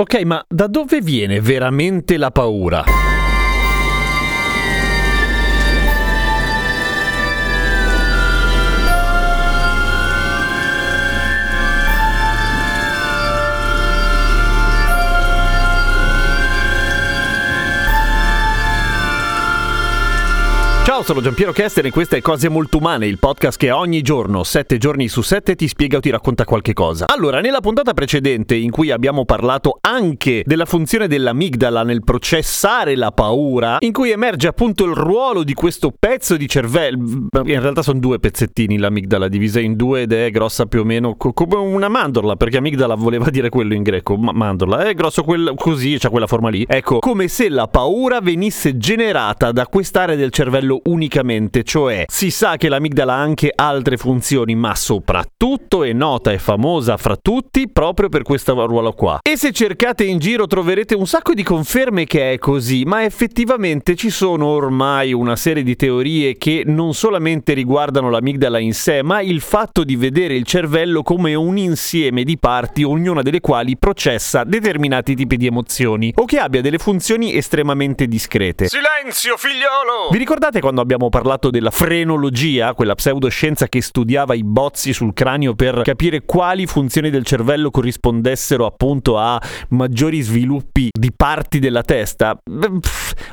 Ok, ma da dove viene veramente la paura? Ciao, sono Giampiero Kester e questa è Cose Molto Umane, il podcast che ogni giorno, 7 giorni su 7, ti spiega o ti racconta qualche cosa. Allora, nella puntata precedente, in cui abbiamo parlato anche della funzione dell'amigdala nel processare la paura, in cui emerge appunto il ruolo di questo pezzo di cervello, in realtà sono due pezzettini l'amigdala, divisa in due ed è grossa più o meno co- come una mandorla, perché amigdala voleva dire quello in greco, ma mandorla, è grosso quel, così, c'ha quella forma lì. Ecco, come se la paura venisse generata da quest'area del cervello unicamente, cioè si sa che l'amigdala ha anche altre funzioni, ma soprattutto è nota e famosa fra tutti proprio per questo ruolo qua. E se cercate in giro troverete un sacco di conferme che è così, ma effettivamente ci sono ormai una serie di teorie che non solamente riguardano l'amigdala in sé, ma il fatto di vedere il cervello come un insieme di parti, ognuna delle quali processa determinati tipi di emozioni o che abbia delle funzioni estremamente discrete. Silenzio, figliolo! Vi ricordate quando abbiamo parlato della frenologia, quella pseudoscienza che studiava i bozzi sul cranio per capire quali funzioni del cervello corrispondessero appunto a maggiori sviluppi di parti della testa?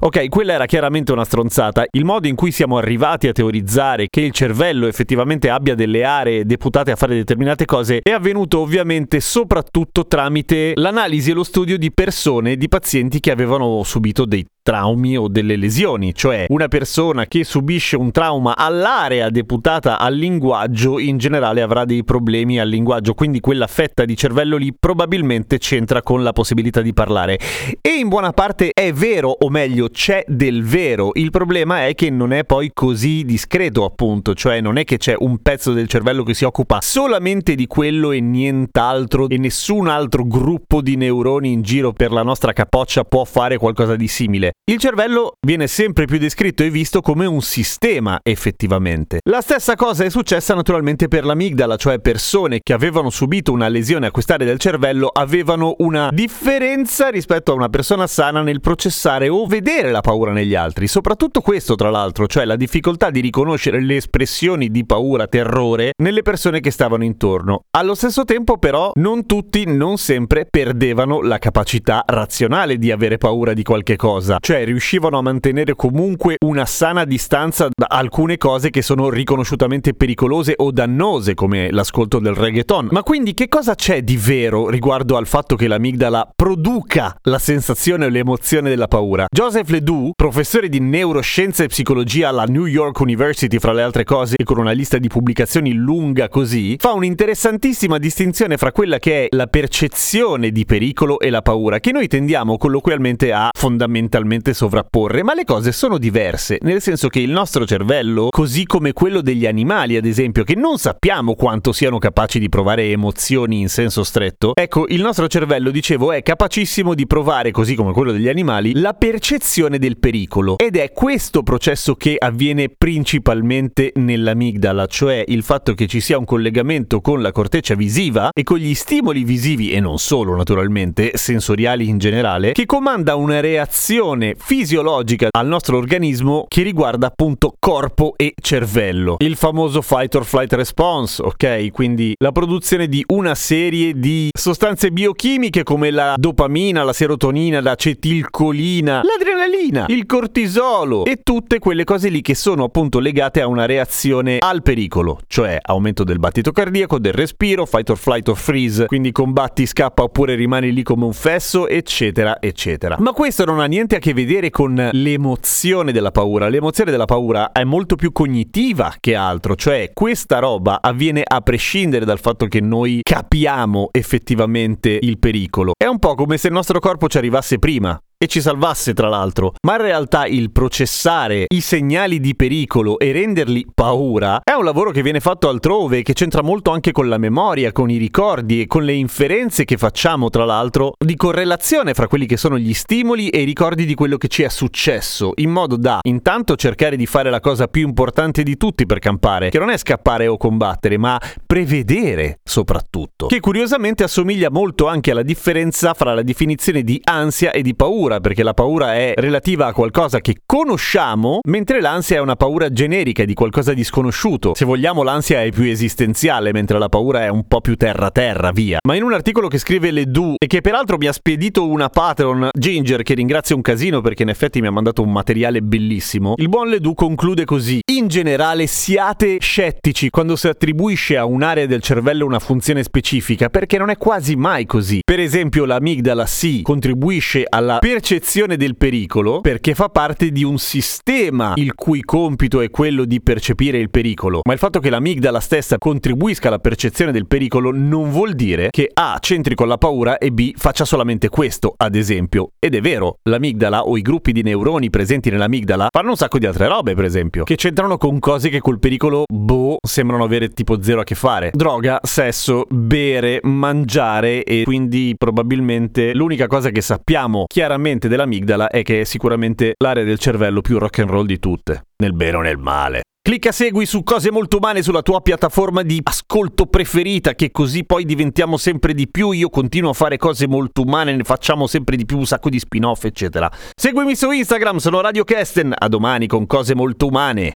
Ok, quella era chiaramente una stronzata. Il modo in cui siamo arrivati a teorizzare che il cervello effettivamente abbia delle aree deputate a fare determinate cose è avvenuto ovviamente soprattutto tramite l'analisi e lo studio di persone, di pazienti che avevano subito dei traumi o delle lesioni, cioè una persona che subisce un trauma all'area deputata al linguaggio in generale avrà dei problemi al linguaggio, quindi quella fetta di cervello lì probabilmente c'entra con la possibilità di parlare. E in buona parte è vero, o meglio c'è del vero, il problema è che non è poi così discreto appunto, cioè non è che c'è un pezzo del cervello che si occupa solamente di quello e nient'altro e nessun altro gruppo di neuroni in giro per la nostra capoccia può fare qualcosa di simile. Il cervello viene sempre più descritto e visto come un sistema effettivamente. La stessa cosa è successa naturalmente per l'amigdala, cioè persone che avevano subito una lesione a quest'area del cervello avevano una differenza rispetto a una persona sana nel processare o vedere la paura negli altri. Soprattutto questo, tra l'altro, cioè la difficoltà di riconoscere le espressioni di paura, terrore nelle persone che stavano intorno. Allo stesso tempo, però, non tutti, non sempre perdevano la capacità razionale di avere paura di qualche cosa. Cioè riuscivano a mantenere comunque una sana distanza da alcune cose che sono riconosciutamente pericolose o dannose, come l'ascolto del reggaeton. Ma quindi che cosa c'è di vero riguardo al fatto che l'amigdala produca la sensazione o l'emozione della paura? Joseph Ledoux, professore di neuroscienza e psicologia alla New York University, fra le altre cose, e con una lista di pubblicazioni lunga così, fa un'interessantissima distinzione fra quella che è la percezione di pericolo e la paura, che noi tendiamo colloquialmente a fondamentalmente sovrapporre, ma le cose sono diverse, nel senso che il nostro cervello, così come quello degli animali, ad esempio, che non sappiamo quanto siano capaci di provare emozioni in senso stretto, ecco, il nostro cervello, dicevo, è capacissimo di provare, così come quello degli animali, la percezione del pericolo. Ed è questo processo che avviene principalmente nell'amigdala, cioè il fatto che ci sia un collegamento con la corteccia visiva e con gli stimoli visivi, e non solo naturalmente, sensoriali in generale, che comanda una reazione fisiologica al nostro organismo che riguarda appunto corpo e cervello. Il famoso fight or flight response, ok? Quindi la produzione di una serie di sostanze biochimiche come la dopamina, la serotonina, l'acetilcolina, l'adrenalina, il cortisolo e tutte quelle cose lì che sono appunto legate a una reazione al pericolo, cioè aumento del battito cardiaco, del respiro, fight or flight or freeze, quindi combatti, scappa oppure rimani lì come un fesso, eccetera, eccetera. Ma questo non ha niente a che che vedere con l'emozione della paura. L'emozione della paura è molto più cognitiva che altro, cioè questa roba avviene a prescindere dal fatto che noi capiamo effettivamente il pericolo. È un po' come se il nostro corpo ci arrivasse prima e ci salvasse tra l'altro, ma in realtà il processare i segnali di pericolo e renderli paura è un lavoro che viene fatto altrove, che c'entra molto anche con la memoria, con i ricordi e con le inferenze che facciamo tra l'altro di correlazione fra quelli che sono gli stimoli e i ricordi di quello che ci è successo, in modo da intanto cercare di fare la cosa più importante di tutti per campare, che non è scappare o combattere, ma prevedere soprattutto, che curiosamente assomiglia molto anche alla differenza fra la definizione di ansia e di paura paura, perché la paura è relativa a qualcosa che conosciamo, mentre l'ansia è una paura generica di qualcosa di sconosciuto. Se vogliamo, l'ansia è più esistenziale, mentre la paura è un po' più terra-terra, via. Ma in un articolo che scrive Ledoux e che peraltro mi ha spedito una patron, Ginger, che ringrazio un casino perché in effetti mi ha mandato un materiale bellissimo, il buon Ledoux conclude così: In generale siate scettici quando si attribuisce a un'area del cervello una funzione specifica, perché non è quasi mai così. Per esempio, l'amigdala sì contribuisce alla per percezione del pericolo perché fa parte di un sistema il cui compito è quello di percepire il pericolo. Ma il fatto che l'amigdala stessa contribuisca alla percezione del pericolo non vuol dire che A c'entri con la paura e B faccia solamente questo, ad esempio. Ed è vero, l'amigdala o i gruppi di neuroni presenti nell'amigdala fanno un sacco di altre robe, per esempio, che c'entrano con cose che col pericolo, boh, sembrano avere tipo zero a che fare. Droga, sesso, bere, mangiare e quindi probabilmente l'unica cosa che sappiamo chiaramente mente dell'amigdala è che è sicuramente l'area del cervello più rock and roll di tutte, nel bene o nel male. Clicca segui su Cose Molto Umane sulla tua piattaforma di ascolto preferita, che così poi diventiamo sempre di più. Io continuo a fare cose molto umane, ne facciamo sempre di più, un sacco di spin-off, eccetera. Seguimi su Instagram, sono Radio Kesten. A domani con Cose Molto Umane.